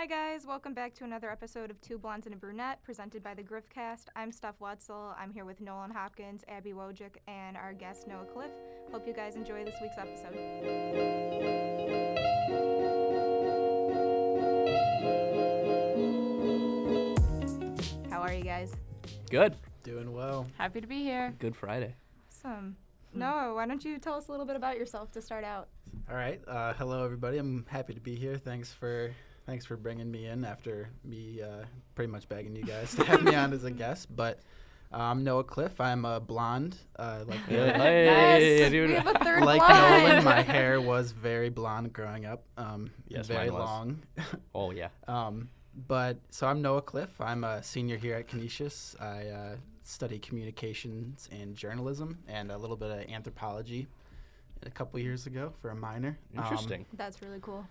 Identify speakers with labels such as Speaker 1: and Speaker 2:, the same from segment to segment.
Speaker 1: Hi guys, welcome back to another episode of Two Blondes and a Brunette, presented by the Griffcast. I'm Steph Wetzel. I'm here with Nolan Hopkins, Abby Wojcik, and our guest Noah Cliff. Hope you guys enjoy this week's episode. How are you guys?
Speaker 2: Good.
Speaker 3: Doing well.
Speaker 4: Happy to be here.
Speaker 2: Good Friday.
Speaker 1: Awesome. Noah, why don't you tell us a little bit about yourself to start out?
Speaker 3: All right. Uh, hello, everybody. I'm happy to be here. Thanks for thanks for bringing me in after me uh, pretty much begging you guys to have me on as a guest. But uh, I'm Noah Cliff. I'm a blonde. Uh, like
Speaker 2: Yeah,
Speaker 3: Nolan.
Speaker 2: hey,
Speaker 1: yes,
Speaker 2: dude.
Speaker 1: we have a third
Speaker 3: like
Speaker 1: blonde.
Speaker 3: Nolan, my hair was very blonde growing up. Um,
Speaker 2: Yes,
Speaker 3: very
Speaker 2: mine was.
Speaker 3: long.
Speaker 2: Oh yeah.
Speaker 3: um, but so I'm Noah Cliff. I'm a senior here at Canisius. I uh, study communications and journalism and a little bit of anthropology. A couple years ago for a minor. Um,
Speaker 2: Interesting.
Speaker 1: That's really cool.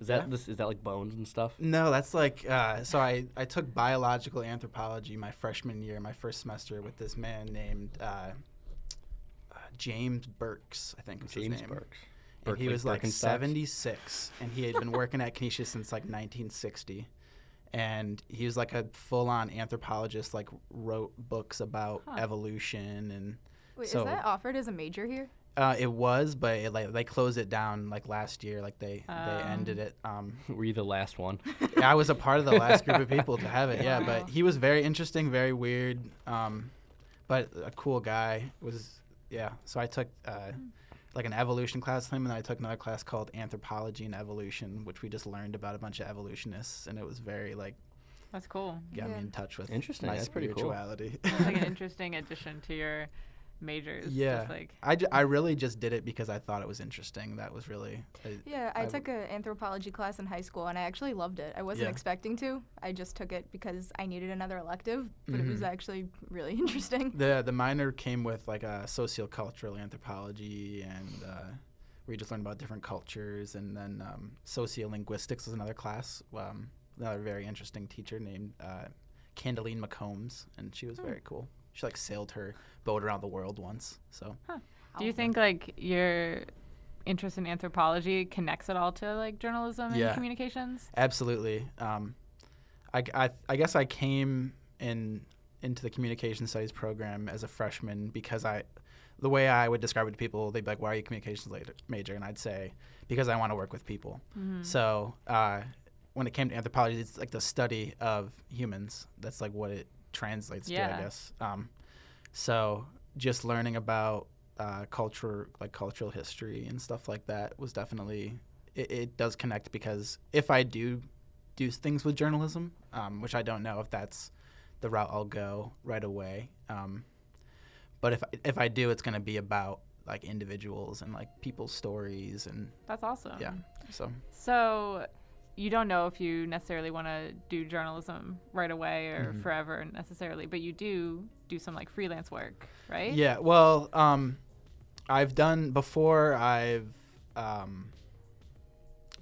Speaker 2: Is that
Speaker 3: yeah.
Speaker 2: this? Is that like bones and stuff?
Speaker 3: No, that's like uh, so. I, I took biological anthropology my freshman year, my first semester, with this man named uh, uh, James Burks. I think was
Speaker 2: James
Speaker 3: his name.
Speaker 2: James Burks.
Speaker 3: And he was like
Speaker 2: Birkenstocks?
Speaker 3: 76, and he had been working at Canisius since like 1960. And he was like a full-on anthropologist. Like wrote books about
Speaker 4: Huh.
Speaker 3: evolution, and
Speaker 1: Wait,
Speaker 3: So-
Speaker 1: is that offered as a major here?
Speaker 3: Uh, it was, but it, like they closed it down like last year. Like they they
Speaker 4: Um.
Speaker 3: ended it. Um,
Speaker 2: Were you the last one?
Speaker 3: I was a part of the last group of people to have it. Yeah,
Speaker 4: Wow.
Speaker 3: but he was very interesting, very weird, um, but a cool guy. Was yeah. So I took uh, like an evolution class with him, and then I took another class called anthropology and evolution, which we just learned about a bunch of evolutionists, and it was very like
Speaker 4: That's cool.
Speaker 3: got
Speaker 1: Yeah.
Speaker 3: me in touch with
Speaker 2: Interesting,
Speaker 3: my
Speaker 2: that's pretty cool.
Speaker 3: spirituality.
Speaker 4: It's like an interesting addition to your majors.
Speaker 3: Yeah.
Speaker 4: Just like
Speaker 3: I, ju- I really just did it because I thought it was interesting. That was really uh,
Speaker 1: Yeah, I,
Speaker 3: I
Speaker 1: took an anthropology class in high school and I actually loved it. I wasn't
Speaker 3: Yeah.
Speaker 1: expecting to. I just took it because I needed another elective, but it was
Speaker 3: Mhm.
Speaker 1: actually really interesting.
Speaker 3: The the minor came with like a sociocultural anthropology, and uh, we just learned about different cultures, and then um, sociolinguistics was another class. Um, another very interesting teacher named uh, Candeline McCombs, and she was
Speaker 4: Hmm.
Speaker 3: very cool. She like sailed her boat around the world once. So
Speaker 4: do you think like your interest in anthropology connects at all to like journalism and
Speaker 3: Yeah.
Speaker 4: communications?
Speaker 3: absolutely, um, I, I I guess I came in into the communication studies program as a freshman because I the way I would describe it to people, they'd be like, "Why are you a communications major?" And I'd say, "Because I want to work with people."
Speaker 4: Mm-hmm.
Speaker 3: So uh, when it came to anthropology, it's like the study of humans. That's like what it translates to, I guess. Um, so just learning about uh, culture, like cultural history and stuff like that, was definitely it, it does connect because if I do do things with journalism, um, which I don't know if that's the route I'll go right away. Um, but if if I do, it's going to be about like individuals and like people's stories and
Speaker 4: That's awesome.
Speaker 3: yeah. So
Speaker 4: So you don't know if you necessarily want to do journalism right away or
Speaker 3: Mhm.
Speaker 4: forever necessarily, but you do do some like freelance work, right?
Speaker 3: Yeah, well, um, I've done before. I've, um,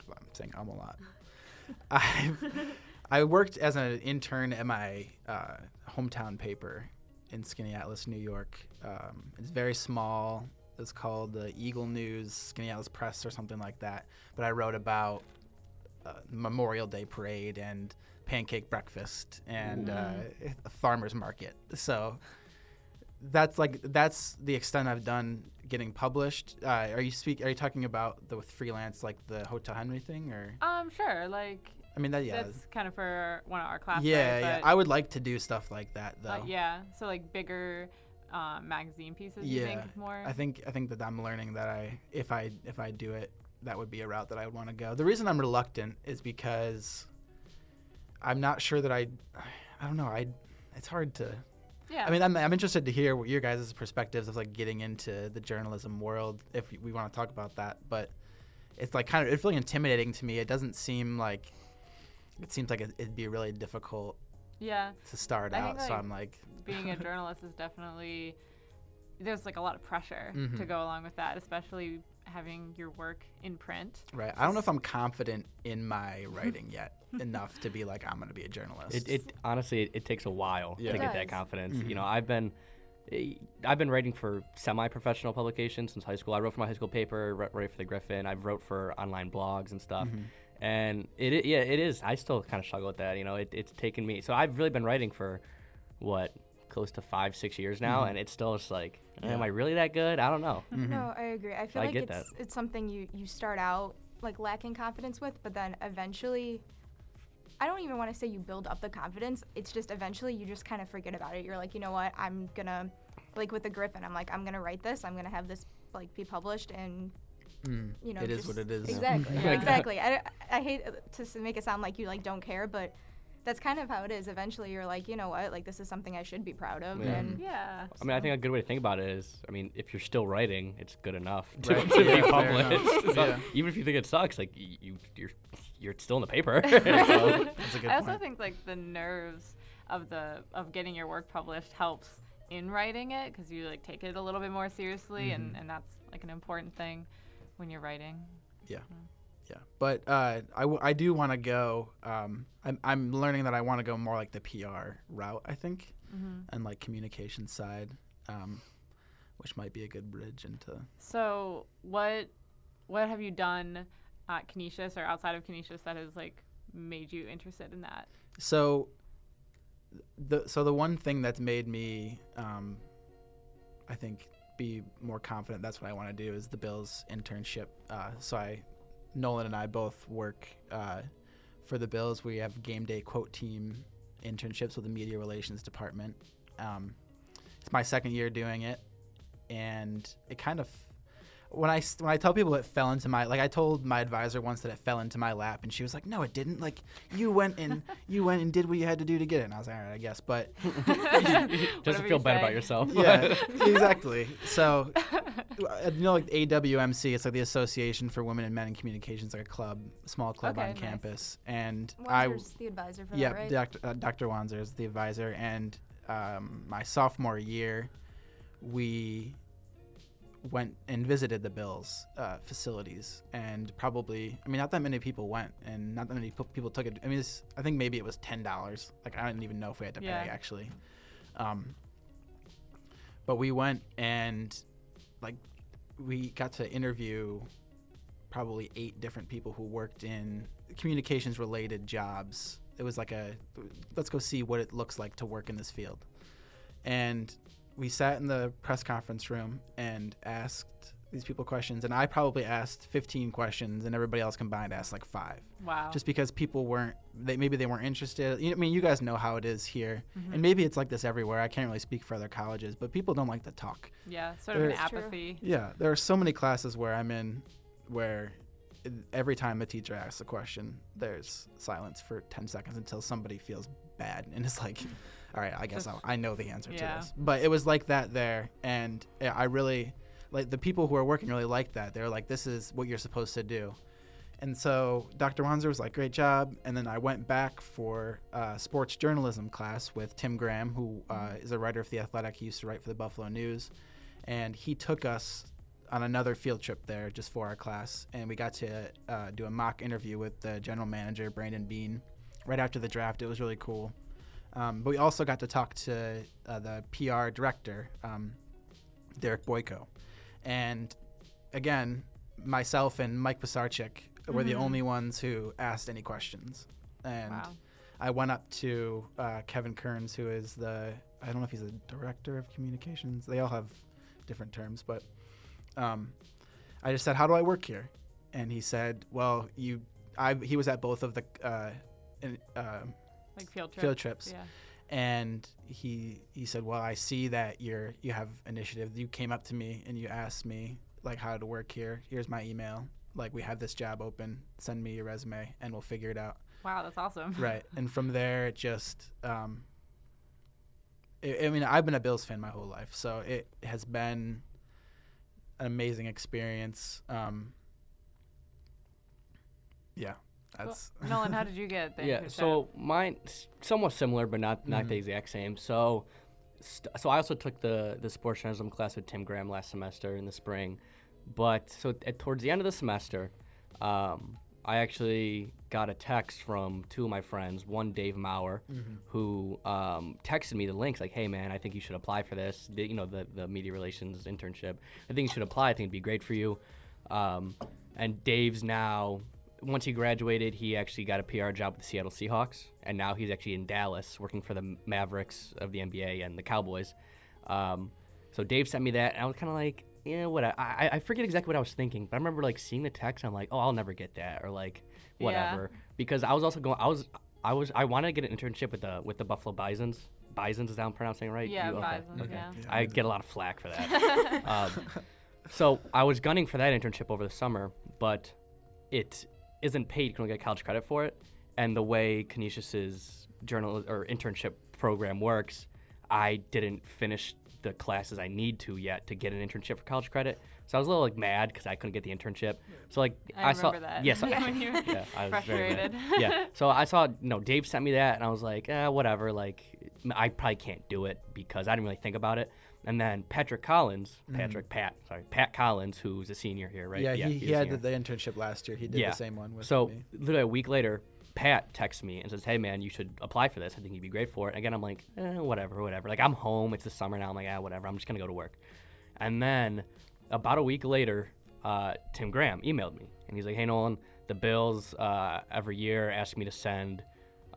Speaker 3: I'm saying I'm a lot. I've, I worked as an intern at my uh, hometown paper in Skaneateles, New York. Um, it's very small. It's called the Eagle News, Skaneateles Press, or something like that. But I wrote about uh, Memorial Day parade and pancake breakfast and uh, a farmers market. So that's like that's the extent I've done getting published. Uh, are you speak? Are you talking about the with freelance like the Hotel Henry thing, or
Speaker 4: Um, sure. Like
Speaker 3: I mean that yeah.
Speaker 4: that's kind of for one of our classes.
Speaker 3: yeah, yeah. I would like to do stuff like that though.
Speaker 4: Uh, yeah. So like bigger um, magazine pieces. You
Speaker 3: Yeah,
Speaker 4: think more?
Speaker 3: I think I think that I'm learning that I if I if I do it, that would be a route that I would want to go. The reason I'm reluctant is because I'm not sure that I I don't know. I it's hard to
Speaker 4: yeah.
Speaker 3: I mean, I'm, I'm interested to hear what your guys' perspectives of like getting into the journalism world, if we want to talk about that. But it's like kind of it's really intimidating to me. It doesn't seem like it seems like it, it'd be really difficult
Speaker 4: yeah.
Speaker 3: to start
Speaker 4: I
Speaker 3: out.
Speaker 4: think,
Speaker 3: so I'm like,
Speaker 4: Being a journalist is definitely there's like a lot of pressure to
Speaker 3: Mhm.
Speaker 4: go along with that, especially having your work in print.
Speaker 3: right. I don't know if I'm confident in my writing yet enough to be like I'm going to be a journalist.
Speaker 2: It, it honestly it, it takes a while
Speaker 3: Yeah.
Speaker 2: to get that
Speaker 1: does.
Speaker 2: confidence.
Speaker 3: Mhm.
Speaker 2: You know, I've been eh, I've been writing for semi-professional publications since high school. I wrote for my high school paper, wrote, wrote for the Griffin. I've wrote for online blogs and stuff.
Speaker 3: Mhm.
Speaker 2: and it, i- yeah, it is. I still kind of struggle with that. You know, it, it's taken me. So I've really been writing for what close to five, six years now, mm-hmm. and it's still just like, eh,
Speaker 3: am
Speaker 2: I really that good? I don't know. Mm-hmm.
Speaker 1: No, I agree. I feel
Speaker 2: I
Speaker 1: like
Speaker 2: get
Speaker 1: it's it's something you you start out like lacking confidence with, but then eventually I don't even want to say you build up the confidence. It's just eventually you just kind of forget about it. You're like, you know what? I'm gonna like with the Griffin. I'm like, I'm gonna write this. I'm gonna have this like be published, and
Speaker 3: Mm,
Speaker 1: you know,
Speaker 3: it is
Speaker 1: just-
Speaker 3: what it is.
Speaker 1: Exactly.
Speaker 4: Yeah.
Speaker 1: exactly. I, I hate to make it sound like you like don't care, but that's kind of how it is. Eventually, you're like, you know what? Like this is something I should be proud of,
Speaker 2: Yeah.
Speaker 1: and
Speaker 4: Yeah.
Speaker 2: I mean, I think a good way to think about it is, I mean, if you're still writing, it's good enough to,
Speaker 3: Right.
Speaker 2: to
Speaker 3: Yeah,
Speaker 2: be published. So
Speaker 3: Yeah.
Speaker 2: Even if you think it sucks, like you, you're, you're still in the paper. So-
Speaker 3: That's a good
Speaker 4: I also
Speaker 3: point.
Speaker 4: think like the nerves of the of getting your work published helps in writing it because you like take it a little bit more seriously
Speaker 3: Mm-hmm.
Speaker 4: and, and that's like an important thing when you're writing.
Speaker 3: Yeah. Yeah. But uh, I, w- I do want to go. Um, I'm, I'm learning that I want to go more like the PR route, I think, and like communication side, um, which might be a good bridge into.
Speaker 4: So what what have you done at Canisius or outside of Canisius that has like made you interested in that?
Speaker 3: So, the so the one thing that's made me, um, I think, be more confident. That's what I want to do is the Bills internship. Uh, so I, Nolan and I both work uh, for the Bills. We have game day quote team internships with the media relations department. Um, it's my second year doing it, and it kind of when I s- when I tell people it fell into my like I told my advisor once that it fell into my lap, and she was like, "No, it didn't. Like you went and you went and did what you had to do to get it." And I was like, "All right, I guess." But
Speaker 2: Just
Speaker 4: Whatever
Speaker 2: to feel bad about yourself.
Speaker 3: yeah, exactly. So, uh, you know, like AWMC, it's like the Association for Women and Men in Communications, like a club, small club
Speaker 4: Okay,
Speaker 3: on
Speaker 4: nice.
Speaker 3: campus, and I
Speaker 1: Wanzer's the advisor for
Speaker 3: yeah,
Speaker 1: that, right?
Speaker 3: Dr. Uh, Dr. Wanzer is the advisor, and um, my sophomore year, we went and visited the Bills uh, facilities, and probably, I mean, not that many people went, and not that many pe- people took it. I mean, it's, I think maybe it was ten dollars. Like I didn't even know if we had to
Speaker 4: Yeah.
Speaker 3: pay actually. Um, but we went and like we got to interview probably eight different people who worked in communications related jobs. It was like a let's go see what it looks like to work in this field. And we sat in the press conference room and asked these people questions and I probably asked 15 questions and everybody else combined asked like 5
Speaker 4: Wow.
Speaker 3: just because people weren't they maybe they weren't interested you know, i mean you guys know how it is here mm-hmm. and maybe it's like this everywhere i can't really speak for other colleges but people don't like to talk
Speaker 4: yeah, sort of an
Speaker 3: There's-
Speaker 1: True.
Speaker 4: apathy.
Speaker 3: yeah there are so many classes where i'm in where every time a teacher asks a question there's silence for 10 seconds until somebody feels bad and it's like all right i guess I'll, i know the answer
Speaker 4: Yeah.
Speaker 3: to this but it was like that there and i really like the people who are working really like that they're like this is what you're supposed to do and so Dr. Wanzer was like, great job. And then I went back for uh, sports journalism class with Tim Graham, who uh, is a writer for The Athletic. He used to write for the Buffalo News. And he took us on another field trip there just for our class. And we got to uh, do a mock interview with the general manager, Brandon Beane, right after the draft. It was really cool. Um, but we also got to talk to uh, the PR director, um, Derek Boyko. And again, myself and Mike Pisarchik were the
Speaker 4: Mhm.
Speaker 3: only ones who asked any questions. And
Speaker 4: Wow.
Speaker 3: I went up to uh, Kevin Kearns, who is the I don't know if he's a director of communications. They all have different terms, but um, I just said, "How do I work here?" And he said, "Well, you." I he was at both of the uh, in, uh,
Speaker 4: Like field trips.
Speaker 3: field trips,
Speaker 4: Yeah.
Speaker 3: and he he said, "Well, I see that you're you have initiative. You came up to me and you asked me like how to work here. Here's my email. Like we have this job open. Send me your resume, and we'll figure it out."
Speaker 4: Wow, that's awesome.
Speaker 3: right and from there it just um I I mean i've been a bills fan my whole life so it has been an amazing experience um yeah that's
Speaker 4: Well, Nolan, how did you get the
Speaker 2: yeah so mine somewhat similar but not not
Speaker 3: Mhm.
Speaker 2: the exact same. So st- so i also took the the sports journalism class with tim graham last semester in the spring. But so at, towards the end of the semester um, i actually got a text from two of my friends one dave maurer who um, texted me the links like hey man i think you should apply for this. The, you know the, the media relations internship. I think you should apply. I think it'd be great for you. Um, and dave's now once he graduated, he actually got a PR job with the Seattle Seahawks, and now he's actually in Dallas working for the Mavericks of the NBA and the Cowboys. Um, so Dave sent me that, and I was kind of like, you know what? I, I I forget exactly what I was thinking, but I remember like seeing the text. And I'm like, oh, I'll never get that, or like
Speaker 4: Yeah.
Speaker 2: whatever, because I was also going. I was I was I wanted to get an internship with the with the Buffalo Bisons. Bisons is that I'm pronouncing it right?
Speaker 4: Yeah,
Speaker 2: You- okay,
Speaker 4: Bisons,
Speaker 2: okay.
Speaker 4: yeah.
Speaker 2: I get a lot of flack for that. um, so I was gunning for that internship over the summer, but it isn't paid. You can only get college credit for it. And the way Canisius's journal or internship program works, I didn't finish the classes I need to yet to get an internship for college credit. So I was a little like mad because I couldn't get the internship. So like
Speaker 4: I
Speaker 2: saw
Speaker 4: that.
Speaker 2: yes, I-
Speaker 4: When you were
Speaker 2: yeah, I was very mad. yeah. So I saw, you know, Dave sent me that, and I was like, eh, whatever. Like, I probably can't do it because I didn't really think about it. And then Patrick Collins, Patrick Pat, sorry, Pat Collins, who's a senior here, right?
Speaker 3: Yeah, he, he had the, the internship last year. He did
Speaker 2: Yeah.
Speaker 3: the same one with
Speaker 2: So
Speaker 3: me.
Speaker 2: literally a week later, Pat texts me and says, "Hey man, you should apply for this. I think you'd be great for it." Again, I'm like, eh, whatever, whatever. Like I'm home. It's the summer now. I'm like, ah, whatever. I'm just gonna go to work. And then about a week later, uh, Tim Graham emailed me and he's like, "Hey Nolan, the Bills uh, every year ask me to send."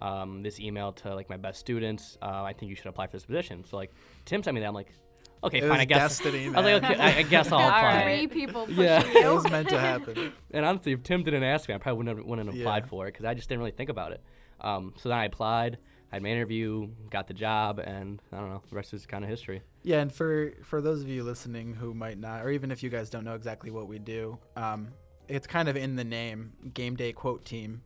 Speaker 2: Um, this email to like my best students. Uh, I think you should apply for this position. So like Tim sent me that. I'm like, okay,
Speaker 3: It
Speaker 2: fine.
Speaker 3: was
Speaker 2: I guess.
Speaker 3: destiny,
Speaker 2: I was like,
Speaker 3: man.
Speaker 2: okay, I, I guess I'll
Speaker 4: All
Speaker 2: apply.
Speaker 4: right.
Speaker 1: Three people pushing
Speaker 2: Yeah.
Speaker 3: it was meant to happen.
Speaker 2: And honestly, if Tim didn't ask me, I probably wouldn't have, wouldn't have applied
Speaker 3: Yeah.
Speaker 2: for it because I just didn't really think about it. Um, so then I applied, I had my interview, got the job, and I don't know. The rest is kind of history.
Speaker 3: Yeah, and for for those of you listening who might not, or even if you guys don't know exactly what we do, um, it's kind of in the name, game day quote team.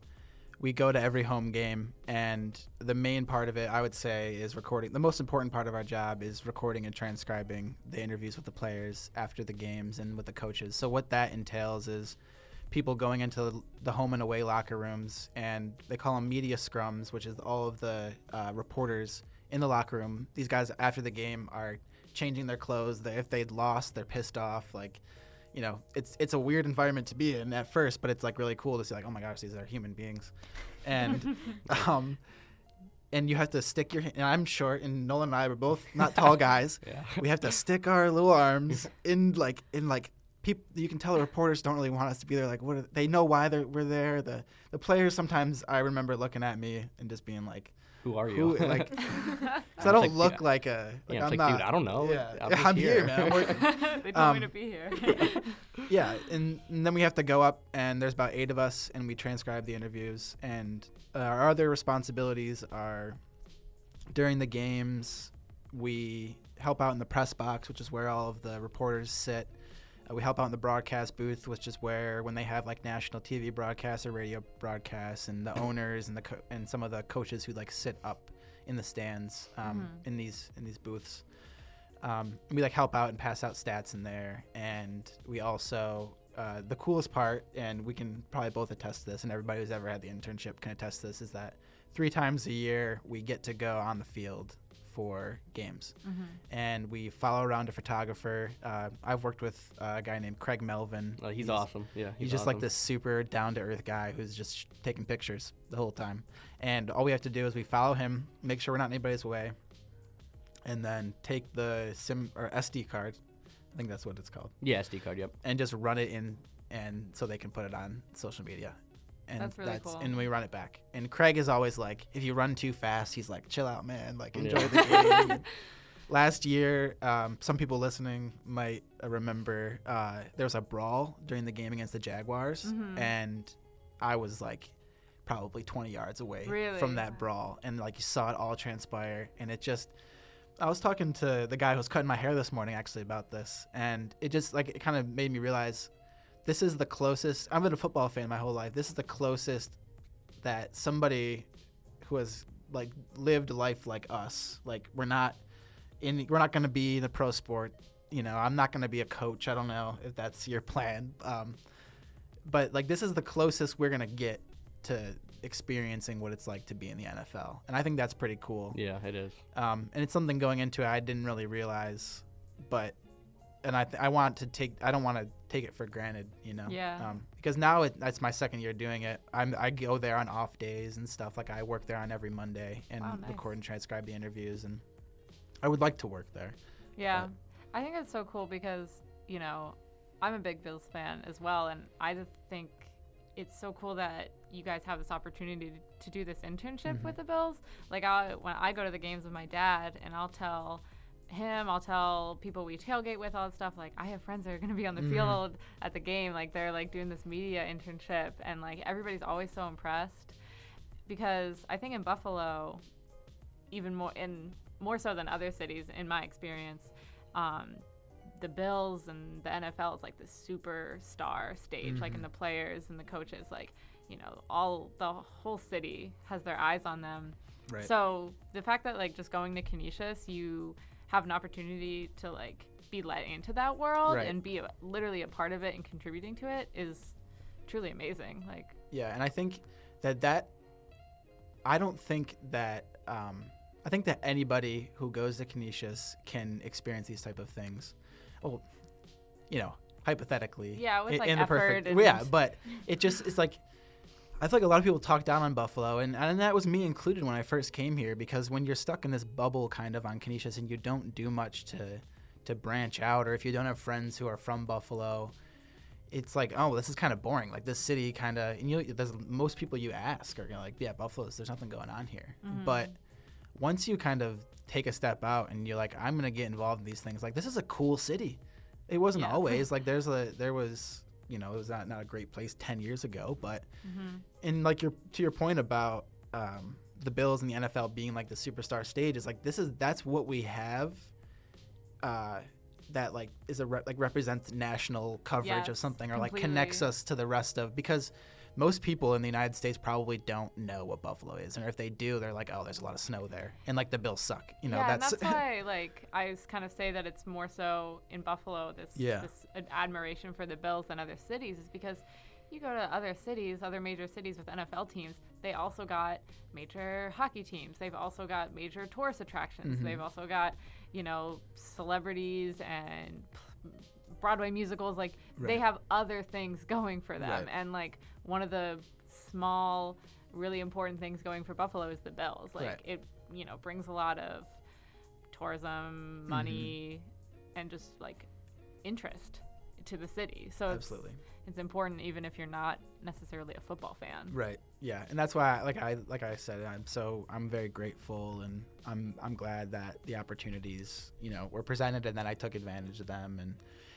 Speaker 3: We go to every home game, and the main part of it, I would say, is recording. The most important part of our job is recording and transcribing the interviews with the players after the games and with the coaches. So what that entails is people going into the home and away locker rooms, and they call them media scrums, which is all of the uh, reporters in the locker room. These guys after the game are changing their clothes. If they'd lost, they're pissed off. Like, you know, it's it's a weird environment to be in at first, but it's like really cool to see. Like, oh my gosh, these are human beings, and um, and you have to stick your. And I'm short, and Nolan and I were both not tall guys.
Speaker 2: Yeah.
Speaker 3: We have to stick our little arms in like in like people. You can tell the reporters don't really want us to be there. Like, what? Are, they know why they're, we're there. The the players sometimes I remember looking at me and just being like,
Speaker 2: Who are you?
Speaker 3: who like. Because I don't
Speaker 2: like,
Speaker 3: look
Speaker 2: yeah.
Speaker 3: like a. Like
Speaker 2: yeah,
Speaker 3: I'm
Speaker 2: like,
Speaker 3: not,
Speaker 2: dude, I don't know.
Speaker 3: Yeah,
Speaker 2: I'm,
Speaker 3: I'm here, man. I'm working.
Speaker 4: they told
Speaker 3: Um,
Speaker 4: me to be here.
Speaker 3: yeah, and, and then we have to go up, and there's about eight of us, and we transcribe the interviews. And uh, our other responsibilities are during the games, we help out in the press box, which is where all of the reporters sit. Uh, we help out in the broadcast booth, which is where when they have like national TV broadcasts or radio broadcasts, and the owners and the co- and some of the coaches who like sit up in the stands um, in these in these booths. Um, we like help out and pass out stats in there, and we also uh, the coolest part, and we can probably both attest to this, and everybody who's ever had the internship can attest to this, is that three times a year we get to go on the field for games, and we follow around a photographer. Uh, I've worked with uh, a guy named Craig Melvin.
Speaker 2: Uh, he's, awesome. Yeah,
Speaker 3: He's, just like this super down to earth guy who's just sh- taking pictures the whole time. And all we have to do is we follow him, make sure we're not in anybody's way, and then take the sim or SD card. I think that's what it's called.
Speaker 2: Yeah, SD card. Yep.
Speaker 3: And just run it in and so they can put it on social media. And
Speaker 4: That's really cool.
Speaker 3: and we run it back. And Craig is always like, if you run too fast, he's like, chill out, man. Like enjoy
Speaker 2: Yeah.
Speaker 3: the game. Last year, um, some people listening might uh, remember uh, there was a brawl during the game against the Jaguars,
Speaker 4: Mhm.
Speaker 3: and I was like probably 20 yards away
Speaker 4: Really?
Speaker 3: from that brawl, and like you saw it all transpire, and it just. I was talking to the guy who was cutting my hair this morning actually about this, and it just like it kind of made me realize this is the closest. I've been a football fan my whole life. This is the closest that somebody who has like lived life like us, like we're not in, we're not going to be in the pro sport. You know, I'm not going to be a coach. I don't know if that's your plan, um, but like this is the closest we're going to get to experiencing what it's like to be in the NFL, and I think that's pretty cool
Speaker 2: Yeah, it is.
Speaker 3: um, and it's something going into it I didn't really realize, but and I th- I want to take I don't want to take it for granted, you know.
Speaker 4: Yeah.
Speaker 3: Um, because now it, that's my second year doing it. I'm I go there on off days and stuff. Like I work there on every Monday and
Speaker 4: Wow, nice.
Speaker 3: record and transcribe the interviews, and I would like to work there.
Speaker 4: Yeah. I think it's so cool because, you know, I'm a big Bills fan as well. And I just think it's so cool that you guys have this opportunity to, to do this internship
Speaker 3: Mhm.
Speaker 4: with the Bills. Like I, when I go to the games with my dad, and I'll tell him, I'll tell people we tailgate with, all that stuff. Like I have friends that are gonna be on the
Speaker 3: Mhm.
Speaker 4: field at the game. Like they're like doing this media internship, and like everybody's always so impressed because I think in Buffalo, even more in more so than other cities, in my experience, um, the Bills and the NFL is like the superstar stage, like in the players and the coaches, like you know, all the whole city has their eyes on them.
Speaker 3: Right.
Speaker 4: So the fact that like just going to Canisius, you have an opportunity to like be let into that world
Speaker 3: Right.
Speaker 4: and be a, literally a part of it and contributing to it is truly amazing. Like
Speaker 3: Yeah, and I think that that I don't think that um, I think that anybody who goes to Canisius can experience these type of things. Well, you know, hypothetically.
Speaker 4: Yeah, with,
Speaker 3: i-
Speaker 4: like,
Speaker 3: in the perfect. Yeah, but it just it's like I feel like a lot of people talk down on Buffalo, and, and that was me included when I first came here because when you're stuck in this bubble kind of on Canisius and you don't do much to to branch out, or if you don't have friends who are from Buffalo, it's like, oh, this is kind of boring. Like this city kind of, and you, there's most people you ask are gonna like, yeah, Buffalo's. There's nothing going on here.
Speaker 4: Mhm.
Speaker 3: But once you kind of take a step out and you're like, I'm gonna get involved in these things. Like this is a cool city. It wasn't
Speaker 4: Yeah.
Speaker 3: always like there's a there was you know it was not not a great place ten years ago, but
Speaker 4: mhm.
Speaker 3: and like your to your point about um, the Bills and the NFL being like the superstar stage is like this is that's what we have. Uh, that like is a re- like represents national coverage of something or like connects us to the rest of because most people in the United States probably don't know what Buffalo is, and if they do, they're like, oh, there's a lot of snow there, and like the Bills suck. You know,
Speaker 4: yeah,
Speaker 3: that's,
Speaker 4: and that's why like I kind of say that it's more so in Buffalo this
Speaker 3: Yeah.
Speaker 4: this admiration for the Bills than other cities is because you go to other cities, other major cities with NFL teams, they also got major hockey teams. They've also got major tourist attractions.
Speaker 3: Mhm.
Speaker 4: They've also got you know celebrities and Broadway musicals. Like they have other things going for them,
Speaker 3: Right.
Speaker 4: and like one of the small really important things going for Buffalo is the Bills. Like
Speaker 3: Right.
Speaker 4: it, you know, brings a lot of tourism, mm-hmm. money, and just like interest to the city. So
Speaker 3: absolutely.
Speaker 4: it's important even if you're not necessarily a football fan.
Speaker 3: Right. Yeah, and that's why, like I like I said, I'm so I'm very grateful, and I'm I'm glad that the opportunities you know were presented, and then I took advantage of them, and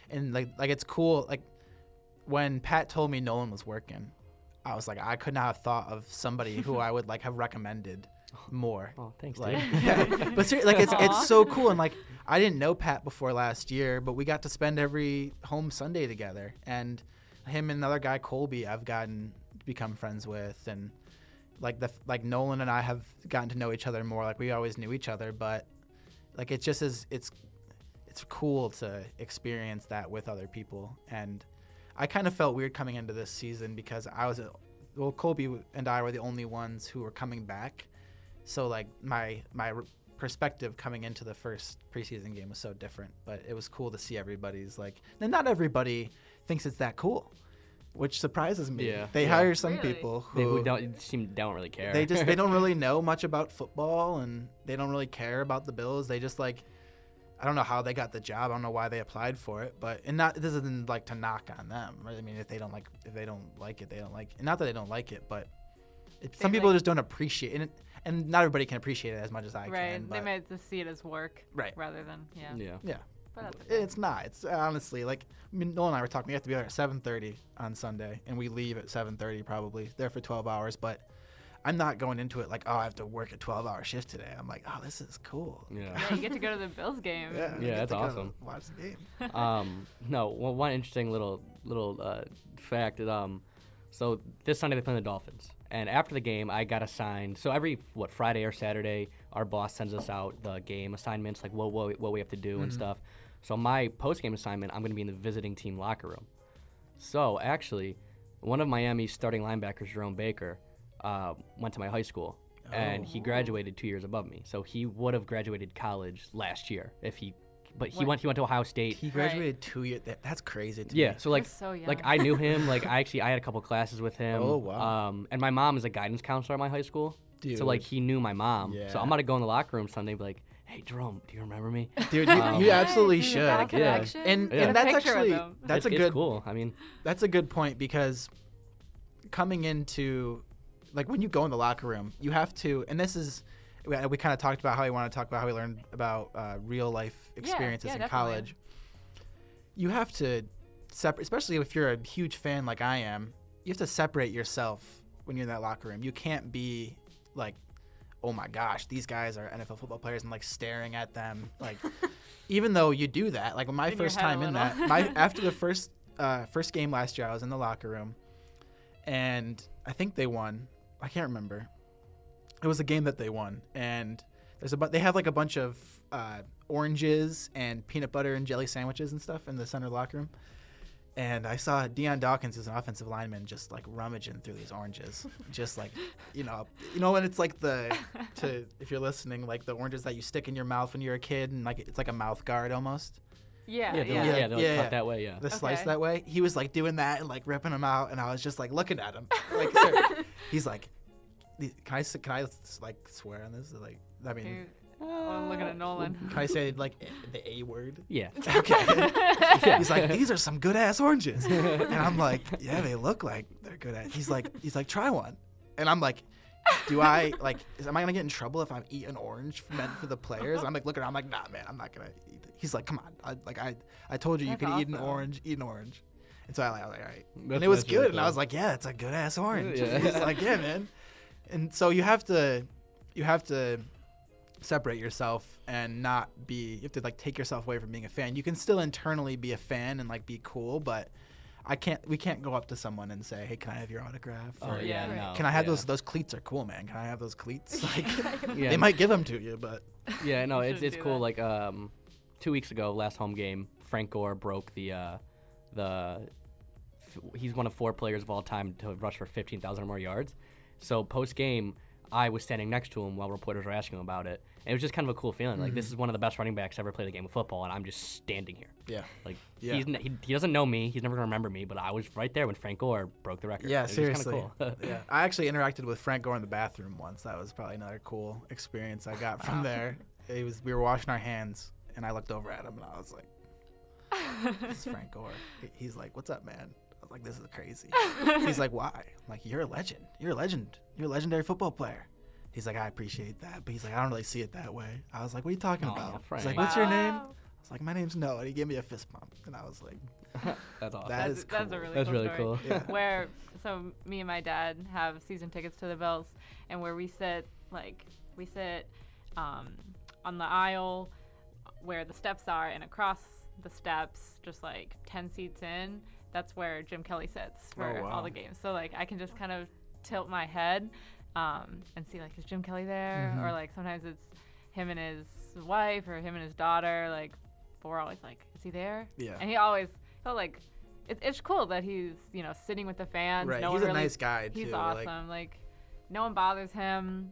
Speaker 3: and like like it's cool. Like when Pat told me Nolan was working, I was like I could not have thought of somebody who I would like have recommended more.
Speaker 2: Oh, thanks,
Speaker 3: Like,
Speaker 2: dude.
Speaker 3: yeah. but ser- like it's
Speaker 4: Aw.
Speaker 3: it's so cool, and like I didn't know Pat before last year, but we got to spend every home Sunday together, and him and another guy Colby I've gotten become friends with, and like the like Nolan and I have gotten to know each other more. Like we always knew each other, but like it just is it's it's cool to experience that with other people, and I kind of felt weird coming into this season because I was well Colby and I were the only ones who were coming back so like my my perspective coming into the first preseason game was so different but it was cool to see everybody's like and not everybody thinks it's that cool which surprises me
Speaker 2: Yeah.
Speaker 3: they
Speaker 2: Yeah.
Speaker 3: hire some
Speaker 4: Really?
Speaker 3: people
Speaker 2: They
Speaker 3: who
Speaker 2: who don't seem don't really care.
Speaker 3: they just they don't really know much about football and they don't really care about the bills they just like i don't know how they got the job i don't know why they applied for it but and not this isn't like to knock on them right? i mean if they don't like if they don't like it they don't like it not that they don't like it but it, some
Speaker 4: They
Speaker 3: people just don't appreciate it and not everybody can appreciate it as much as i
Speaker 4: right.
Speaker 3: can
Speaker 4: Right?
Speaker 3: they
Speaker 4: might just see it as work
Speaker 3: Right.
Speaker 4: rather than yeah.
Speaker 2: yeah.
Speaker 3: yeah
Speaker 4: But
Speaker 3: it's not it's honestly like I mean, Noel and I were talking. We have to be there at 7:30 on Sunday, and we leave at 7:30 probably. There for 12 hours, but I'm not going into it like, oh, I have to work a 12-hour shift today. I'm like, oh, this is cool.
Speaker 2: Yeah.
Speaker 4: yeah, you get to go to the Bills game.
Speaker 3: Yeah, I
Speaker 2: Yeah, that's awesome.
Speaker 3: Watch the game.
Speaker 2: um, no, one, one interesting little little uh, fact. is, Um, so this Sunday they play the Dolphins, and after the game, I got assigned. So every what Friday or Saturday, our boss sends us out the game assignments, like what what, what we have to do and
Speaker 3: Mhm.
Speaker 2: stuff. So my post game assignment, I'm going to be in the visiting team locker room. So actually, one of Miami's starting linebackers, Jerome Baker, uh, went to my high school, and he
Speaker 3: Oh.
Speaker 2: graduated two years above me. So he would have graduated college last year if he, but he
Speaker 4: What?
Speaker 2: went he went to Ohio State.
Speaker 3: He
Speaker 4: Right.
Speaker 3: graduated two years. That, that's crazy. To
Speaker 2: Yeah,
Speaker 3: me.
Speaker 2: so like
Speaker 4: so young.
Speaker 2: like I knew him. Like I actually I had a couple classes with him.
Speaker 3: Oh, wow.
Speaker 2: Um, and my mom is a guidance counselor at my high school.
Speaker 3: Dude.
Speaker 2: So like he knew my mom.
Speaker 3: Yeah.
Speaker 2: So I'm gonna go in the locker room Sunday and be like, Hey Jerome, do you remember me?
Speaker 3: dude, you,
Speaker 2: Um,
Speaker 3: you absolutely
Speaker 1: Dude,
Speaker 3: should.
Speaker 1: that
Speaker 2: Yeah.
Speaker 1: connection.
Speaker 3: And
Speaker 2: Yeah.
Speaker 3: and that's actually that's
Speaker 2: It's-
Speaker 3: a
Speaker 2: it's
Speaker 3: good
Speaker 2: cool. I mean,
Speaker 3: that's a good point because coming into like when you go in the locker room, you have to, and this is we, we kind of talked about how we want to talk about how we learned about uh, real life experiences
Speaker 4: yeah,
Speaker 3: in
Speaker 4: definitely.
Speaker 3: college. You have to separate, especially if you're a huge fan like I am. You have to separate yourself when you're in that locker room. You can't be like, oh my gosh, these guys are NFL football players, and like staring at them. Like, even though you do that, like my
Speaker 4: In
Speaker 3: first time in that, my after the first uh, first game last year, I was in the locker room, and I think they won. I can't remember. It was a game that they won, and there's a bu- they have like a bunch of uh, oranges and peanut butter and jelly sandwiches and stuff in the center locker room. And I saw Dion Dawkins, who's an offensive lineman, just like rummaging through these oranges, just like, you know, you know when it's like the, to if you're listening, like the oranges that you stick in your mouth when you're a kid, and like it's like a mouth guard almost.
Speaker 4: Yeah,
Speaker 2: Yeah,
Speaker 4: yeah.
Speaker 2: they're,
Speaker 3: Yeah,
Speaker 2: yeah, they're like
Speaker 3: yeah,
Speaker 2: cut
Speaker 3: yeah.
Speaker 2: that way. Yeah.
Speaker 3: the slice
Speaker 4: Okay.
Speaker 3: that way. He was like doing that and like ripping them out, and I was just like looking at him. Like, sir, he's like, can I s- can I like swear on this? Like, I mean,
Speaker 4: You- uh, oh, I'm looking at Nolan.
Speaker 3: can I say like the A word?
Speaker 2: Yeah.
Speaker 3: Okay. He's like, these are some good ass oranges, and I'm like, yeah, they look like they're good at. He's like, he's like, try one, and I'm like. Do I like? Is, am I gonna get in trouble if I'm eating orange meant for the players? And I'm like looking. I'm like, nah, man, I'm not gonna. eat it. He's like, come on, I, like I, I told you you
Speaker 4: That's
Speaker 3: could eat an orange, eat an orange. And so I, I was like, all right.
Speaker 2: That's-
Speaker 3: and it was
Speaker 2: that's really
Speaker 3: good, and I was like, yeah, it's a good ass orange.
Speaker 2: Yeah.
Speaker 3: He's like, yeah, man. And so you have to, you have to separate yourself and not be. You have to like take yourself away from being a fan. You can still internally be a fan and like be cool, but I can't. We can't go up to someone and say, hey, can I have your autograph?
Speaker 2: Oh
Speaker 3: Or,
Speaker 2: yeah,
Speaker 4: right.
Speaker 2: no.
Speaker 3: Can I have
Speaker 2: yeah.
Speaker 3: those? Those cleats are cool, man. Can I have those cleats? Like,
Speaker 2: Yeah.
Speaker 3: they might give them to you, but
Speaker 2: Yeah, no, it's it's cool.
Speaker 4: that.
Speaker 2: Like um, two weeks ago, last home game, Frank Gore broke the uh, the. f- He's one of four players of all time to rush for 15,000 or more yards. So post game, I was standing next to him while reporters were asking him about it. And it was just kind of a cool feeling. Like this mm-hmm. is one of the best running backs ever played the game of football, and I'm just standing here.
Speaker 3: yeah.
Speaker 2: Like
Speaker 3: Yeah.
Speaker 2: he's n- he, he doesn't know me. He's never gonna remember me, but I was right there when Frank Gore broke the record.
Speaker 3: Yeah, seriously.
Speaker 2: Cool.
Speaker 3: yeah, I actually interacted with Frank Gore in the bathroom once. That was probably another cool experience I got from there. It was we were washing our hands, and I looked over at him, and I was like, "This is Frank Gore." He's like, "What's up, man?" I was like, "This is crazy." He's like, "Why?" I'm like, "You're a legend. You're a legend. You're a legendary football player." He's like, "I appreciate that," but he's like, "I don't really see it that way." I was like, "What are you talking
Speaker 2: Aw,
Speaker 3: about?" He's like, "What's your name?" I was like, "My name's Noah." And he gave me a fist bump, and I was like,
Speaker 2: That's awesome.
Speaker 3: That
Speaker 4: That's,
Speaker 3: is
Speaker 4: that's a
Speaker 3: cool.
Speaker 4: really
Speaker 2: That's
Speaker 4: cool
Speaker 2: really
Speaker 4: story.
Speaker 2: cool.
Speaker 3: Yeah.
Speaker 4: Where so me and my dad have season tickets to the Bills, and where we sit like we sit um, on the aisle where the steps are, and across the steps, just like ten seats in, that's where Jim Kelly sits for
Speaker 3: Oh,
Speaker 4: all the games. So like I can just kind of tilt my head um, and see like is Jim Kelly there, or
Speaker 3: Mhm.
Speaker 4: like sometimes it's him and his wife or him and his daughter. Like, but we're always like, is he there?
Speaker 3: "Yeah."
Speaker 4: And he always felt like it, it's cool that he's you know sitting with the fans.
Speaker 3: Right,
Speaker 4: No
Speaker 3: he's a
Speaker 4: really,
Speaker 3: nice guy
Speaker 4: He's
Speaker 3: too.
Speaker 4: awesome.
Speaker 3: Like,
Speaker 4: Like, no one bothers him.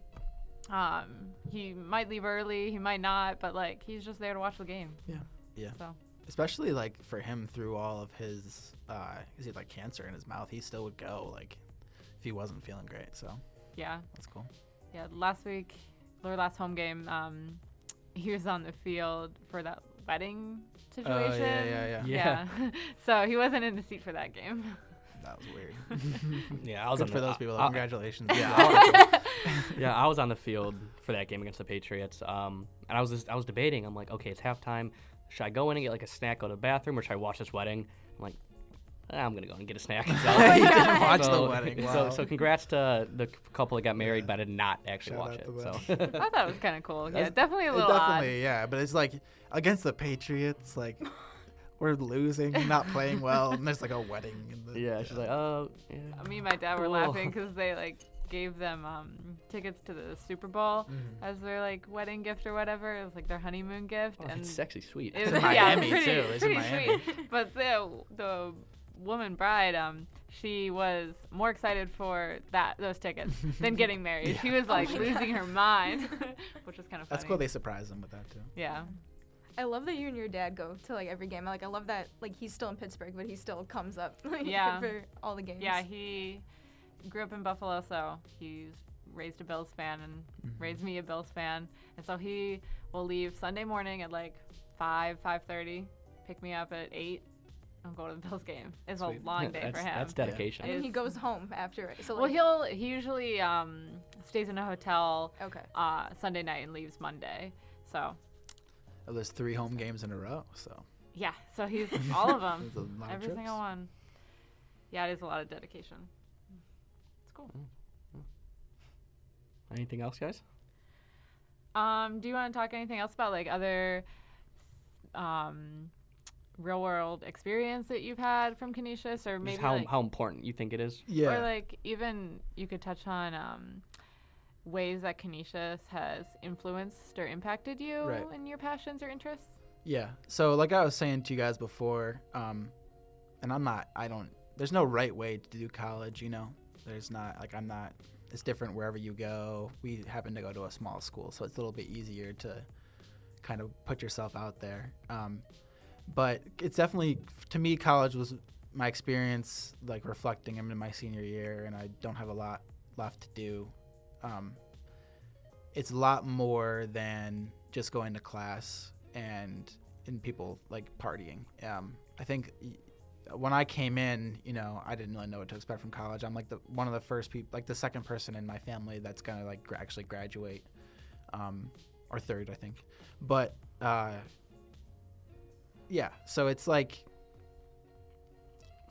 Speaker 4: Um, he might leave early, he might not, but like he's just there to watch the game.
Speaker 3: Yeah, yeah.
Speaker 4: So
Speaker 3: especially like for him through all of his uh he had like cancer in his mouth he still would go like if he wasn't feeling great so
Speaker 4: yeah,
Speaker 3: that's cool
Speaker 4: yeah. Last week, or last home game, um, he was on the field for that wedding situation.
Speaker 3: Oh, yeah, yeah, yeah.
Speaker 2: Yeah.
Speaker 4: so he wasn't in the seat for that game.
Speaker 3: that was weird
Speaker 2: yeah, I was
Speaker 3: good
Speaker 2: on
Speaker 3: for
Speaker 2: the,
Speaker 3: those people
Speaker 2: I- I-
Speaker 3: congratulations
Speaker 2: Yeah,
Speaker 3: yeah,
Speaker 2: yeah, I was on the field for that game against the Patriots, um, and I was just, I was debating. I'm like, okay, it's halftime. Should I go in and get like a snack, go to the bathroom, or should I watch this wedding? I'm like, "Ah, I'm gonna go and get a snack. So,
Speaker 3: you didn't watch
Speaker 2: so-
Speaker 3: the wedding wow.
Speaker 2: So, so congrats to the couple that got married,
Speaker 3: Yeah.
Speaker 2: but I did not actually
Speaker 3: Shout
Speaker 2: watch it. So.
Speaker 4: I thought it was kind of cool. Yeah,
Speaker 3: That's-
Speaker 4: definitely a
Speaker 3: It
Speaker 4: little
Speaker 3: definitely yeah but it's like against the patriots like we're losing not playing well and there's like a wedding in the,
Speaker 2: yeah, she's like, oh, yeah.
Speaker 4: Me and my dad were
Speaker 2: Cool.
Speaker 4: laughing because they like gave them um, tickets to the Super Bowl
Speaker 3: Mhm.
Speaker 4: as their like wedding gift or whatever. It was like their honeymoon gift,
Speaker 2: Oh,
Speaker 4: and
Speaker 2: it's sexy sweet.
Speaker 4: it
Speaker 3: in
Speaker 4: was
Speaker 3: Miami,
Speaker 4: yeah, pretty,
Speaker 3: too. It's in
Speaker 4: pretty
Speaker 3: Miami.
Speaker 4: sweet. But the the woman bride, um, she was more excited for that those tickets than getting married.
Speaker 3: Yeah.
Speaker 4: She was like
Speaker 1: my
Speaker 4: losing her mind, which was kind of funny.
Speaker 3: that's cool they surprised him with that too
Speaker 4: Yeah.
Speaker 1: I love that you and your dad go to like every game. Like I love that like he's still in Pittsburgh, but he still comes up like,
Speaker 4: Yeah.
Speaker 1: for all the games.
Speaker 4: Yeah, he grew up in Buffalo, so he's raised a Bills fan and
Speaker 3: Mm-hmm.
Speaker 4: raised me a Bills fan. And so he will leave Sunday morning at like five, five thirty, pick me up at eight, and go to the Bills game. It's a long day
Speaker 2: that's,
Speaker 4: for him.
Speaker 2: That's dedication.
Speaker 1: And then he goes home after it. So
Speaker 4: well,
Speaker 1: like,
Speaker 4: he'll he usually um, stays in a hotel
Speaker 1: okay.
Speaker 4: uh, Sunday night and leaves Monday. So
Speaker 3: Oh, there's three home games in a row, so
Speaker 4: yeah, so he's all of them,
Speaker 3: There's a lot of
Speaker 4: every single one. Yeah, it is a lot of dedication. It's cool.
Speaker 2: Anything else, guys?
Speaker 4: Um, do you want to talk anything else about like other um, real world experience that you've had from Canisius, or maybe
Speaker 2: Just how
Speaker 4: like,
Speaker 2: how important you think it is?
Speaker 3: Yeah.
Speaker 4: or like even you could touch on um, ways that Canisius has influenced or impacted you
Speaker 3: Right.
Speaker 4: in your passions or interests.
Speaker 3: Yeah. So like I was saying to you guys before, um, and I'm not. I don't. There's no right way to do college. You know. There's not. Like I'm not. It's different wherever you go. We happen to go to a small school, so it's a little bit easier to kind of put yourself out there. Um, but it's definitely to me, college was my experience. Like reflecting, I'm in my senior year, and I don't have a lot left to do. Um, it's a lot more than just going to class and and people like partying. Um, I think when I came in, you know, I didn't really know what to expect from college. I'm like the one of the first people, like the second person in my family that's gonna like gra- actually graduate, um, or third, I think. But uh, yeah, so it's like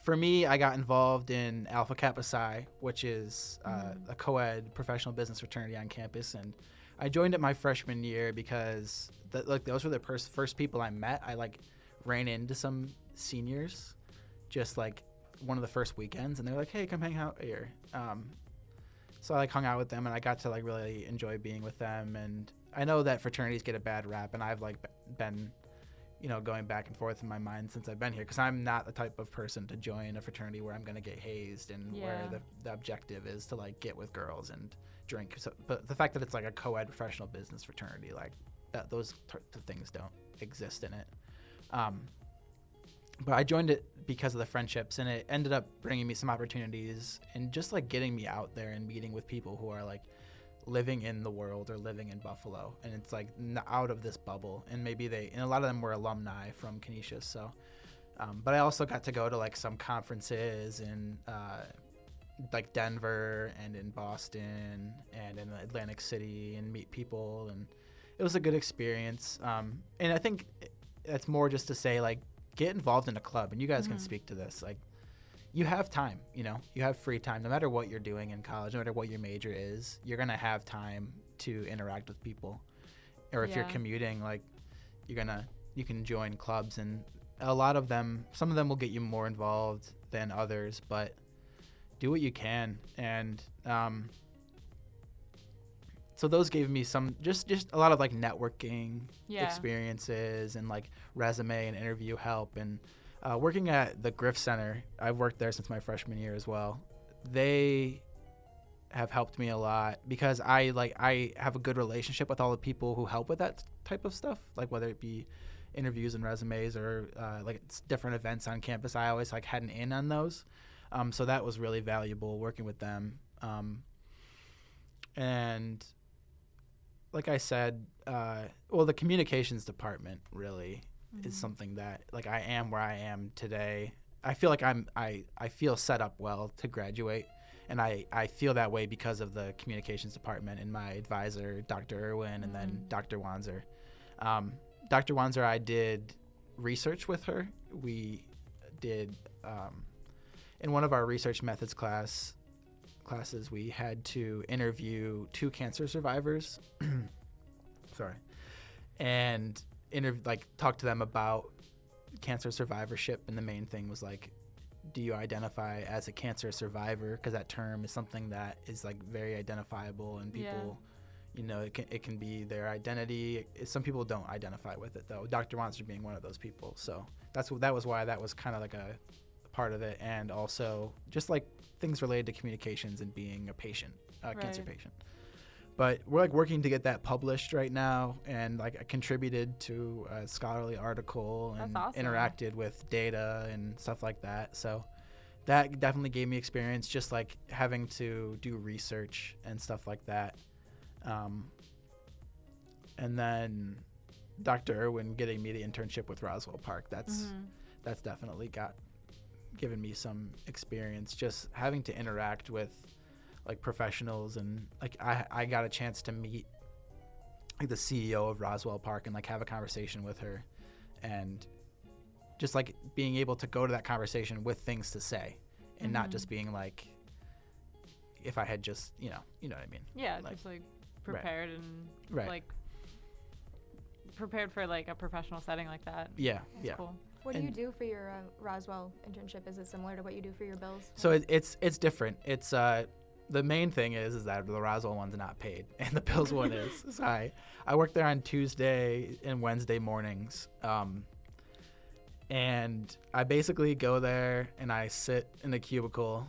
Speaker 3: for me, I got involved in Alpha Kappa Psi, which is uh, a co-ed professional business fraternity on campus, and I joined it my freshman year because th- like those were the pers- first people I met. I like ran into some seniors, just like one of the first weekends, and they were like, "Hey, come hang out here." Um, so I like hung out with them, and I got to like really enjoy being with them. And I know that fraternities get a bad rap, and I've like been, you know, going back and forth in my mind since I've been here because I'm not the type of person to join a fraternity where I'm gonna get hazed and where the, the objective is to like get with girls and drink. So, but the fact that it's like a co-ed professional business fraternity, like that, those t- things don't exist in it. Um, but I joined it because of the friendships, and it ended up bringing me some opportunities and just like getting me out there and meeting with people who are like living in the world or living in Buffalo, and it's like n- out of this bubble. And maybe they, and a lot of them were alumni from Canisius, so. Um, but I also got to go to like some conferences in uh, like Denver and in Boston and in Atlantic City and meet people, and it was a good experience. Um, and I think that's more just to say like get involved in a club, and you guys can
Speaker 4: Mhm.
Speaker 3: speak to this. Like you have time, you know, you have free time. No matter what you're doing in college, no matter what your major is, you're gonna have time to interact with people. Or if you're commuting, like you're gonna you can join clubs, and a lot of them, some of them will get you more involved than others, but do what you can and um, so those gave me some just just a lot of like networking
Speaker 4: Yeah.
Speaker 3: experiences and like resume and interview help and uh, working at the griff center i've worked there since my freshman year as well. They have helped me a lot because i like i have a good relationship with all the people who help with that type of stuff like whether it be interviews and resumes or uh, like different events on campus. I always like had an in on those. Um, so that was really valuable working with them. Um, and like I said, uh, well, the communications department really is something that like I am where I am today. I feel like I'm I, I feel set up well to graduate, and I, I feel that way because of the communications department and my advisor, Dr. Irwin, and then
Speaker 4: Mhm.
Speaker 3: Dr. Wanzer. Um, Dr. Wanzer, I did research with her. We did um, in one of our research methods class classes we had to interview two cancer survivors sorry and interview like talk to them about cancer survivorship and the main thing was like do you identify as a cancer survivor? Because that term is something that is like very identifiable and
Speaker 4: Yeah.
Speaker 3: people you know it can, it can be their identity. Some people don't identify with it though. Dr Wanzer being one of those people. So that's that was why that was kind of like a part of it. And also just like things related to communications and being a patient a cancer
Speaker 4: Right.
Speaker 3: patient but we're like working to get that published right now and like I contributed to a scholarly article and
Speaker 4: awesome.
Speaker 3: interacted with data and stuff like that so that definitely gave me experience just like having to do research and stuff like that um, and then dr irwin getting me the internship with roswell park that's
Speaker 4: Mhm.
Speaker 3: that's definitely got given me some experience just having to interact with like professionals and like I I got a chance to meet like the CEO of Roswell Park and like have a conversation with her and just like being able to go to that conversation with things to say and not
Speaker 4: Mhm.
Speaker 3: just being like if I had just you know you know what I mean
Speaker 4: Yeah,
Speaker 3: Like-
Speaker 4: just like prepared and
Speaker 3: Right.
Speaker 4: like prepared for like a professional setting like that.
Speaker 3: yeah
Speaker 4: That's
Speaker 3: yeah
Speaker 4: cool.
Speaker 1: What do you do for your uh, Roswell internship? Is it similar to what you do for your bills?
Speaker 3: So it, it's it's different. It's uh the main thing is is that the Roswell one's not paid and the Bills one is. So I I work there on Tuesday and Wednesday mornings. Um and I basically go there and I sit in the cubicle.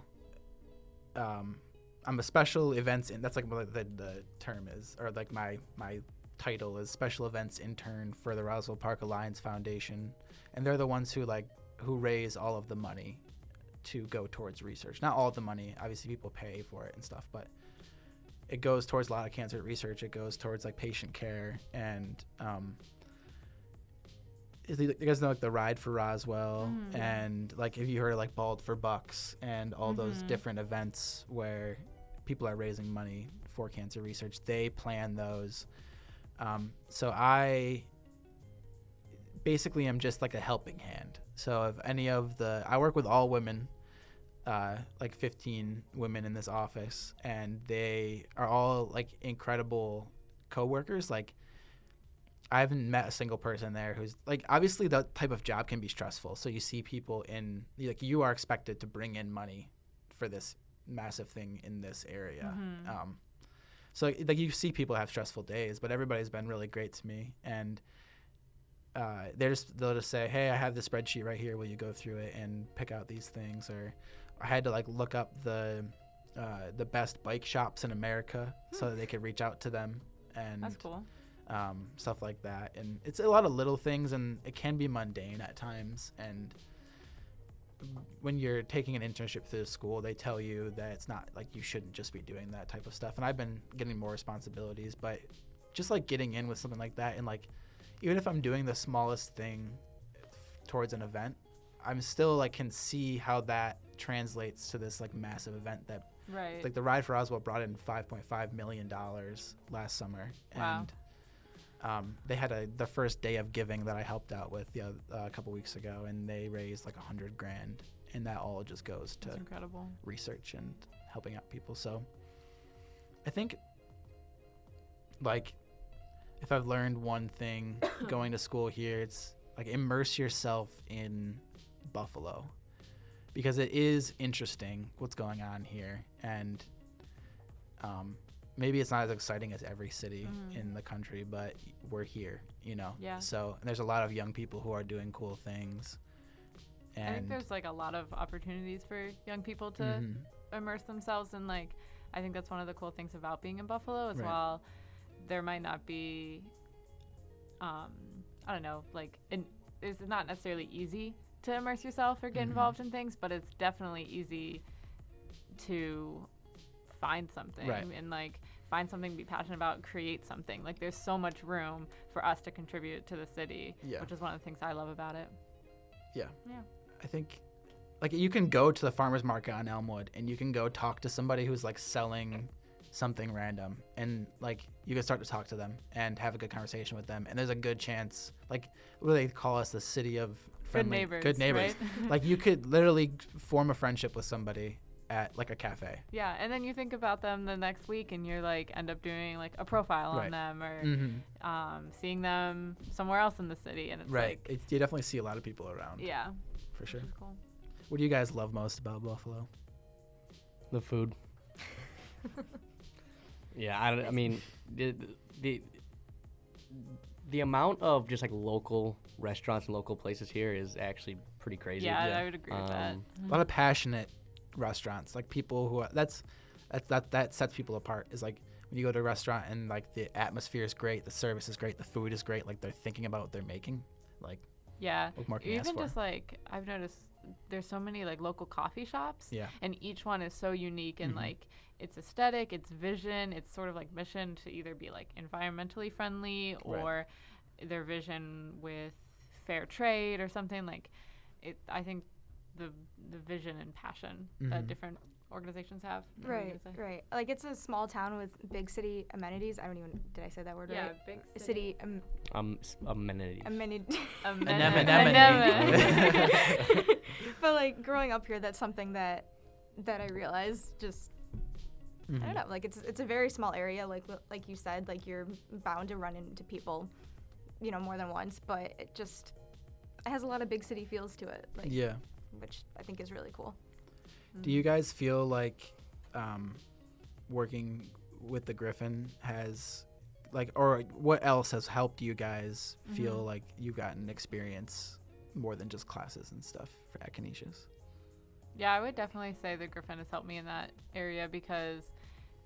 Speaker 3: Um I'm a special events and that's like what the, the term is or like my my title is special events intern for the Roswell Park Alliance Foundation and they're the ones who like who raise all of the money to go towards research. Not all of the money, obviously people pay for it and stuff, but it goes towards a lot of cancer research. It goes towards like patient care and um, is the- you guys know like the ride for Roswell
Speaker 4: Mhm.
Speaker 3: and like have you heard of like Bald for Bucks and all those
Speaker 4: Mhm.
Speaker 3: different events where people are raising money for cancer research. They plan those. Um, so I basically am just like a helping hand. So if any of the I work with all women, uh, like 15 women in this office, and they are all like incredible coworkers. Like I haven't met a single person there who's like obviously that type of job can be stressful. So you see people in like you are expected to bring in money for this massive thing in this area.
Speaker 4: Mhm.
Speaker 3: Um, so like you see people have stressful days, but everybody's been really great to me and uh, they're just they'll just say, "Hey, I have the spreadsheet right here. Will you go through it and pick out these things?" Or I had to like look up the uh, the best bike shops in America so that they could reach out to them and
Speaker 4: That's cool.
Speaker 3: um, stuff like that. And it's a lot of little things, and it can be mundane at times. And when you're taking an internship through the school, they tell you that it's not like you shouldn't just be doing that type of stuff. And I've been getting more responsibilities, but just like getting in with something like that, and like even if I'm doing the smallest thing towards an event, I'm still like can see how that translates to this like massive event that
Speaker 4: Right.
Speaker 3: like the ride for Roswell brought in 5.5 million dollars last summer,
Speaker 4: Wow.
Speaker 3: and um, they had a the first day of giving that I helped out with the, uh, a couple weeks ago, and they raised like a hundred grand, and that all just goes to
Speaker 4: That's incredible.
Speaker 3: research and helping out people. So I think like if I've learned one thing going to school here, it's like immerse yourself in Buffalo because it is interesting what's going on here and um, maybe it's not as exciting as every city
Speaker 4: Mhm.
Speaker 3: in the country but we're here you know
Speaker 4: Yeah.
Speaker 3: so and there's a lot of young people who are doing cool things and
Speaker 4: I think there's like a lot of opportunities for young people to
Speaker 3: Mhm.
Speaker 4: immerse themselves in like I think that's one of the cool things about being in Buffalo as
Speaker 3: Right.
Speaker 4: well. There might not be um I don't know, like in, it's not necessarily easy to immerse yourself or get
Speaker 3: Mhm.
Speaker 4: involved in things, but it's definitely easy to find something
Speaker 3: Right.
Speaker 4: and like find something to be passionate about, create something. Like there's so much room for us to contribute to the city,
Speaker 3: Yeah.
Speaker 4: which is one of the things I love about it.
Speaker 3: Yeah.
Speaker 4: Yeah.
Speaker 3: I think like you can go to the farmers market on Elmwood and you can go talk to somebody who's like selling something random and like you can start to talk to them and have a good conversation with them and there's a good chance like what do they call us the city of friendly
Speaker 4: neighbors,
Speaker 3: good neighbors
Speaker 4: right?
Speaker 3: like you could literally form a friendship with somebody at like a cafe
Speaker 4: Yeah, and then you think about them the next week, and you're like end up doing like a profile
Speaker 3: Right.
Speaker 4: on them, or
Speaker 3: mm-hmm.
Speaker 4: um, seeing them somewhere else in the city, and it's
Speaker 3: right
Speaker 4: like,
Speaker 3: it, you definitely see a lot of people around
Speaker 4: yeah,
Speaker 3: for sure
Speaker 4: cool.
Speaker 3: what do you guys love most about buffalo
Speaker 2: The food. yeah, I, I mean, the, the the amount of just like local restaurants and local places here is actually pretty crazy.
Speaker 4: Yeah,
Speaker 3: yeah.
Speaker 4: I would agree with that.
Speaker 2: Um,
Speaker 3: a lot of passionate restaurants like people who are, that's that's that that sets people apart is like when you go to a restaurant and like the atmosphere is great the service is great the food is great like they're thinking about what they're making like
Speaker 4: Yeah,
Speaker 3: what more can you ask
Speaker 4: even
Speaker 3: for
Speaker 4: just like I've noticed, there's so many like local coffee shops,
Speaker 3: yeah
Speaker 4: and each one is so unique and
Speaker 3: Mhm.
Speaker 4: like its aesthetic, its vision, its sort of like mission to either be like environmentally friendly
Speaker 3: Right.
Speaker 4: or their vision with fair trade or something like it I think the the vision and passion
Speaker 3: Mhm.
Speaker 4: that different organizations have. What were you
Speaker 1: Right, right. Like it's a small town with big city amenities. I don't even did I say that word
Speaker 4: Yeah,
Speaker 1: right?
Speaker 4: big city.
Speaker 1: City um,
Speaker 2: Um, s- amenities.
Speaker 1: amenities.
Speaker 4: Anemone.
Speaker 3: Anemone.
Speaker 4: Anemone.
Speaker 1: but like growing up here, that's something that that I realized just I
Speaker 3: Mhm.
Speaker 1: don't know. Like it's it's a very small area. Like like you said, like you're bound to run into people, you know, more than once. But it just it has a lot of big city feels to it. Like
Speaker 3: yeah.
Speaker 1: which I think is really cool.
Speaker 3: Do you guys feel like um, working with the Griffin has, like, or what else has helped you guys feel
Speaker 1: Mhm.
Speaker 3: like you've gotten experience more than just classes and stuff for at Canisius?
Speaker 4: Yeah, I would definitely say the Griffin has helped me in that area because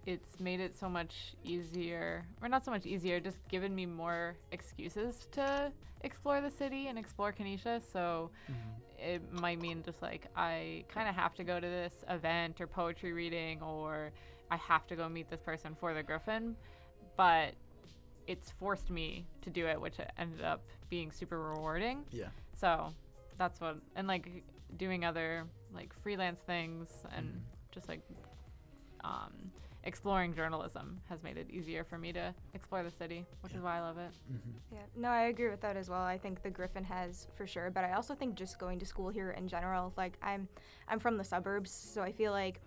Speaker 4: it's made it so much easier, or not so much easier, just given me more excuses to explore the city and explore Canisius. So it might mean just like I kind of have to go to this event or poetry reading, or I have to go meet this person for the Griffin, but it's forced me to do it, which ended up being super rewarding.
Speaker 3: Yeah.
Speaker 4: So that's what, and like doing other like freelance things and
Speaker 3: Mhm.
Speaker 4: just like um, exploring journalism has made it easier for me to explore the city, which
Speaker 3: Yeah.
Speaker 4: is why I love it.
Speaker 3: Mm-hmm.
Speaker 1: Yeah, no, I agree with that as well. I think the Griffin has for sure, but I also think just going to school here in general, like I'm I'm from the suburbs, so I feel like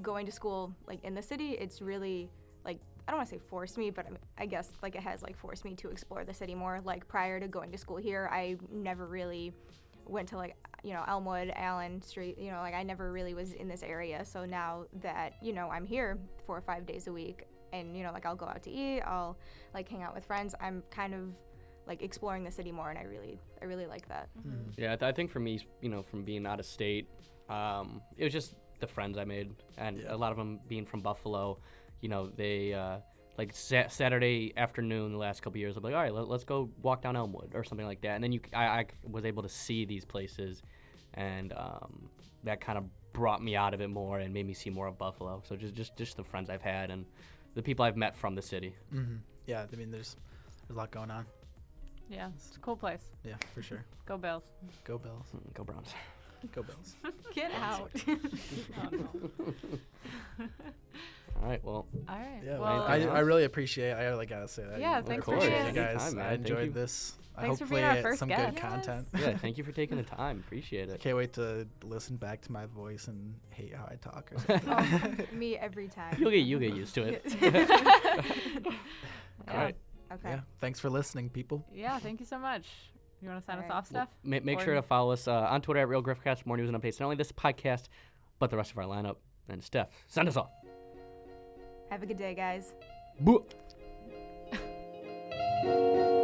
Speaker 1: going to school like in the city, it's really like I don't want to say forced me, but I, I guess like it has like forced me to explore the city more. Like prior to going to school here, I never really went to like you know Elmwood, Allen Street, you know, like I never really was in this area. So now that you know I'm here four or five days a week, and you know like I'll go out to eat, I'll like hang out with friends. I'm kind of like exploring the city more, and I really I really like that.
Speaker 3: Mm-hmm.
Speaker 2: Yeah, I, th- I think for me, you know, from being out of state, um, it was just the friends I made, and
Speaker 3: Yeah.
Speaker 2: a lot of them being from Buffalo. You know, they uh, like sa- Saturday afternoon the last couple years. I'm like, all right, let, let's go walk down Elmwood or something like that. And then you, c- I, I was able to see these places, and um, that kind of brought me out of it more and made me see more of Buffalo. So just, just, just the friends I've had and the people I've met from the city.
Speaker 3: Mm-hmm. Yeah, I mean, there's there's a lot going on.
Speaker 4: Yeah, it's a cool place.
Speaker 3: Yeah, for sure.
Speaker 4: Go Bills.
Speaker 3: Go Bills.
Speaker 2: Mm, Go Browns.
Speaker 3: Go Bills.
Speaker 1: Get out.
Speaker 2: All right, well,
Speaker 4: All right.
Speaker 3: Yeah,
Speaker 4: well,
Speaker 3: I, I really appreciate. it. I really gotta say that.
Speaker 4: Yeah,
Speaker 3: I
Speaker 4: thanks
Speaker 2: for
Speaker 3: appreciate
Speaker 2: being
Speaker 3: you guys.
Speaker 2: Anytime, man.
Speaker 3: I
Speaker 2: Thank
Speaker 3: enjoyed
Speaker 2: you.
Speaker 3: this. I
Speaker 4: Thanks for
Speaker 3: hopefully
Speaker 4: being our
Speaker 3: it-
Speaker 4: first
Speaker 3: some
Speaker 4: guest.
Speaker 3: good content.
Speaker 2: yeah, thank you for taking the time. Appreciate
Speaker 3: I
Speaker 2: it.
Speaker 3: can't wait to listen back to my voice and hate how I talk. Or something.
Speaker 1: Oh, me every time.
Speaker 2: You'll get, you'll get used to it.
Speaker 4: yeah.
Speaker 2: All right.
Speaker 1: Okay.
Speaker 3: yeah. Thanks for listening, people.
Speaker 4: Yeah, thank you so much. You want to sign All us
Speaker 1: right.
Speaker 4: off, Steph?
Speaker 2: Ma- make sure to follow us uh, on Twitter at Real Griffcast. More news and updates. Not only this podcast, but the rest of our lineup. And Steph, send us off.
Speaker 1: Have a good day, guys.
Speaker 2: Boo.